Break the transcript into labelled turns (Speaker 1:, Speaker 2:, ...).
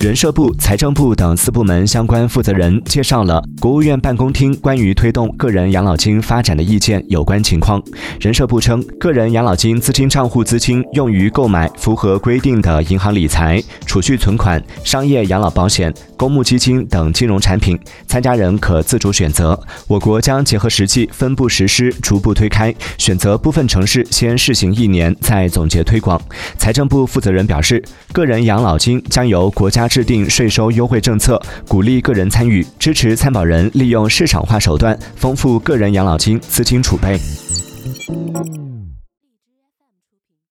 Speaker 1: 人社部、财政部等四部门相关负责人介绍了国务院办公厅关于推动个人养老金发展的意见有关情况。人社部称，个人养老金资金账户资金用于购买符合规定的银行理财、储蓄存款、商业养老保险、公募基金等金融产品，参加人可自主选择。我国将结合实际分步实施，逐步推开，选择部分城市先试行一年，再总结推广。财政部负责人表示，个人养老金将由国家。制定税收优惠政策，鼓励个人参与，支持参保人利用市场化手段丰富个人养老金资金储备。